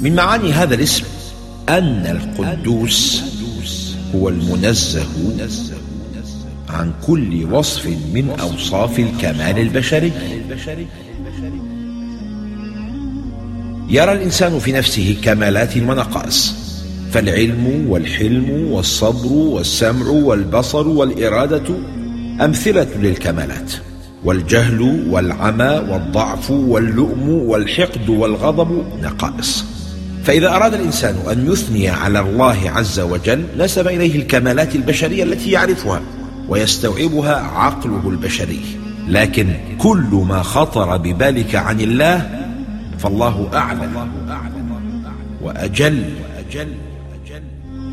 من معاني هذا الاسم أن القدوس هو المنزه عن كل وصف من أوصاف الكمال البشري. يرى الإنسان في نفسه كمالات ونقائص فالعلم والحلم والصبر والسمع والبصر والإرادة أمثلة للكمالات والجهل والعمى والضعف واللؤم والحقد والغضب نقائص. فإذا أراد الإنسان أن يثني على الله عز وجل نسب إليه الكمالات البشرية التي يعرفها ويستوعبها عقله البشري. لكن كل ما خطر ببالك عن الله فالله أعلم وأجل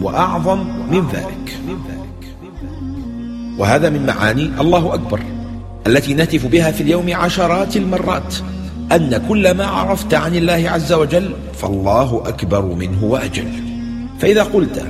وأعظم من ذلك. وهذا من معاني الله أكبر التي نهتف بها في اليوم عشرات المرات. أن كل ما عرفت عن الله عز وجل فالله أكبر منه وأجل. فإذا قلت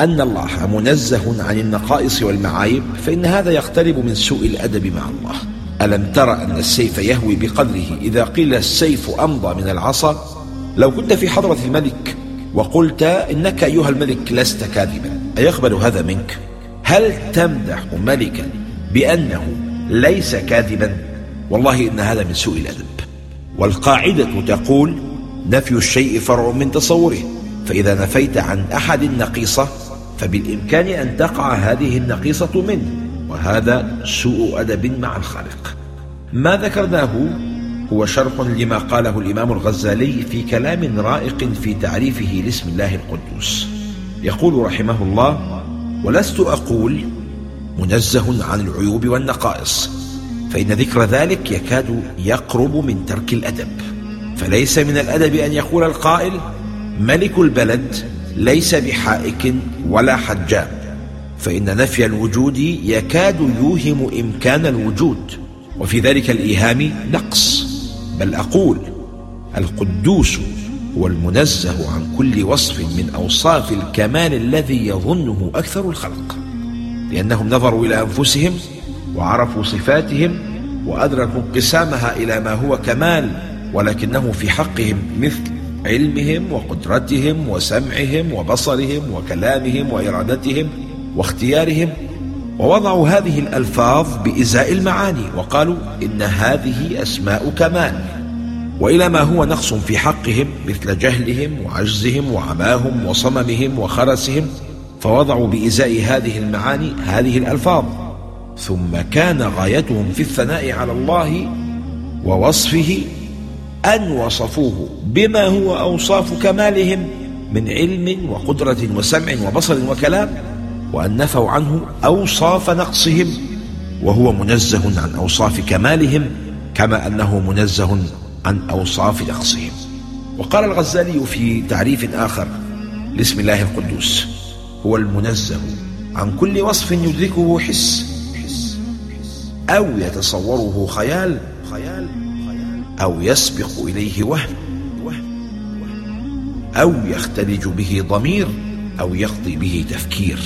أن الله منزه عن النقائص والمعايب فإن هذا يقترب من سوء الأدب مع الله. ألم ترى أن السيف يهوي بقدره إذا قيل السيف أمضى من العصا؟ لو كنت في حضرة الملك وقلت إنك أيها الملك لست كاذبا أيقبل هذا منك؟ هل تمدح ملكا بأنه ليس كاذبا؟ والله إن هذا من سوء الأدب. والقاعدة تقول نفي الشيء فرع من تصوره فإذا نفيت عن أحد النقيصة فبالإمكان أن تقع هذه النقيصة منه وهذا سوء أدب مع الخالق. ما ذكرناه هو شرح لما قاله الإمام الغزالي في كلام رائق في تعريفه لاسم الله القدوس. يقول رحمه الله ولست أقول منزه عن العيوب والنقائص فإن ذكر ذلك يكاد يقرب من ترك الأدب. فليس من الأدب أن يقول القائل ملك البلد ليس بحائك ولا حجام. فإن نفي الوجود يكاد يوهم إمكان الوجود. وفي ذلك الإيهام نقص. بل أقول القدوس هو المنزه عن كل وصف من أوصاف الكمال الذي يظنه أكثر الخلق. لأنهم نظروا إلى أنفسهم وعرفوا صفاتهم وأدركوا انقسامها إلى ما هو كمال ولكنه في حقهم مثل علمهم وقدرتهم وسمعهم وبصرهم وكلامهم وإرادتهم واختيارهم. ووضعوا هذه الألفاظ بإزاء المعاني وقالوا إن هذه أسماء كمال. وإلى ما هو نقص في حقهم مثل جهلهم وعجزهم وعماهم وصممهم وخرسهم فوضعوا بإزاء هذه المعاني هذه الألفاظ. ثم كان غايتهم في الثناء على الله ووصفه أن وصفوه بما هو أوصاف كمالهم من علم وقدرة وسمع وبصر وكلام وأن نفوا عنه أوصاف نقصهم وهو منزه عن أوصاف كمالهم كما أنه منزه عن أوصاف نقصهم. وقال الغزالي في تعريف آخر لاسم الله القدوس هو المنزه عن كل وصف يدركه حس أو يتصوره خيال خيال أو يسبق إليه وهم أو يختلج به ضمير أو يقضي به تفكير.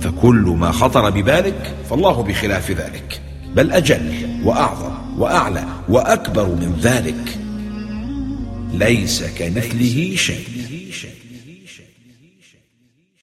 فكل ما خطر ببالك فالله بخلاف ذلك. بل أجل وأعظم وأعلى وأكبر من ذلك. ليس كمثله شيء.